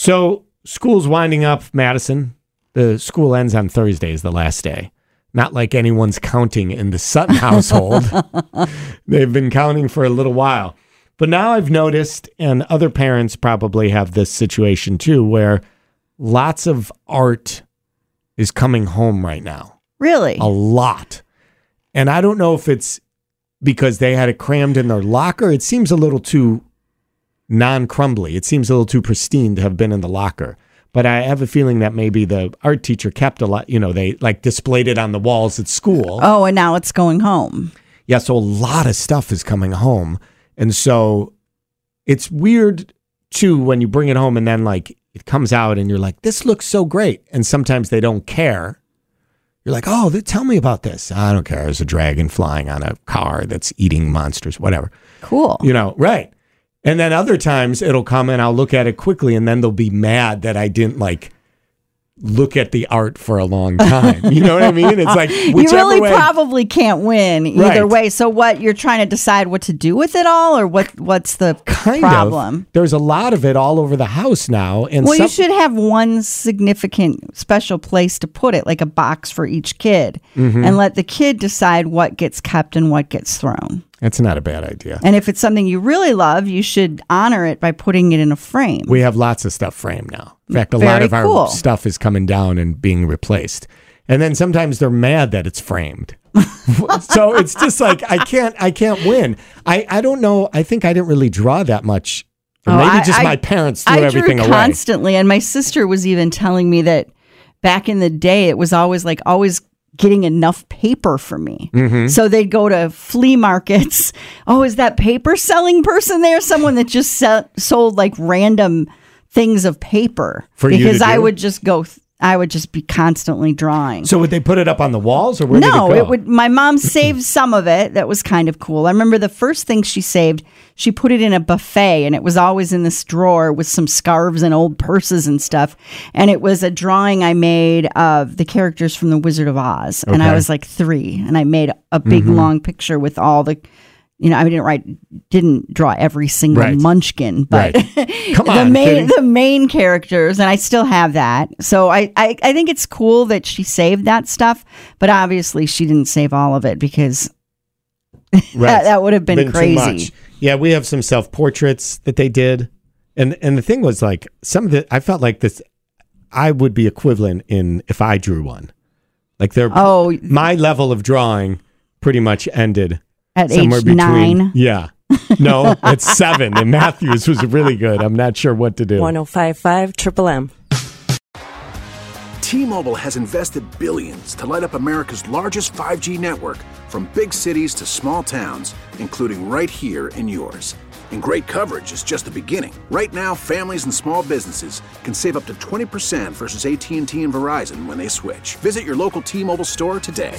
So school's winding up, Madison. The school ends on Thursday is the last day. Not like anyone's counting in the Sutton household. They've been counting for a little while. But now I've noticed, and other parents probably have this situation too, where lots of art is coming home right now. Really? A lot. And I don't know if it's because they had it crammed in their locker. It seems a little too non crumbly. It seems a little too pristine to have been in the locker. But I have a feeling that maybe the art teacher kept a lot, you know, they like displayed it on the walls at school. Oh, and now it's going home. Yeah, so a lot of stuff is coming home. And so it's weird too when you bring it home and then like it comes out and you're like, this looks so great. And sometimes they don't care. You're like, oh, tell me about this. I don't care. There's a dragon flying on a car that's eating monsters, whatever. Cool. You know, right. And then other times it'll come and I'll look at it quickly and then they'll be mad that I didn't like look at the art for a long time. You know what I mean? It's like you really way. probably can't win either Right. way. So what you're trying to decide what to do with it all or what what's the kind problem? of. There's a lot of it all over the house now, and Well, you should have one significant special place to put it, like a box for each kid, Mm-hmm. and let the kid decide what gets kept and what gets thrown. That's not a bad idea. And if it's something you really love, you should honor it by putting it in a frame. We have lots of stuff framed now. In fact, a lot Very of our stuff is coming down and being replaced. And then sometimes they're mad that it's framed. so it's just like I can't I can't win. I I don't know. I think I didn't really draw that much. Or Oh, maybe I- just I- my parents threw I everything drew away. constantly, and my sister was even telling me that back in the day, it was always like always getting enough paper for me. Mm-hmm. So they'd go to flea markets. Oh, is that paper selling person there? Someone that just sell, sold like random things of paper For you because I would just go. th- I would just be constantly drawing. So would they put it up on the walls or where no, did it it, would. My mom saved some of it. That was kind of cool. I remember the first thing she saved. She put it in a buffet, and it was always in this drawer with some scarves and old purses and stuff. And it was a drawing I made of the characters from The Wizard of Oz, and I was like three, and I made a big Mm-hmm. long picture with all the. You know, I didn't write, didn't draw every single Right. Munchkin, but Right. Come the main the main characters, and I still have that. So I, I I think it's cool that she saved that stuff, but obviously she didn't save all of it because that, that would have been, too crazy. Yeah, we have some self portraits that they did, and and the thing was like some of the I felt like this I would be equivalent in if I drew one, like they're Oh, my level of drawing pretty much ended at somewhere age between nine. yeah. No, at seven. And Matthews was really good. I'm not sure what to do. 1055 Triple M. T-Mobile has invested billions to light up America's largest 5G network from big cities to small towns, including right here in yours. And great coverage is just the beginning. Right now, families and small businesses can save up to 20% versus AT&T and Verizon when they switch. Visit your local T-Mobile store today.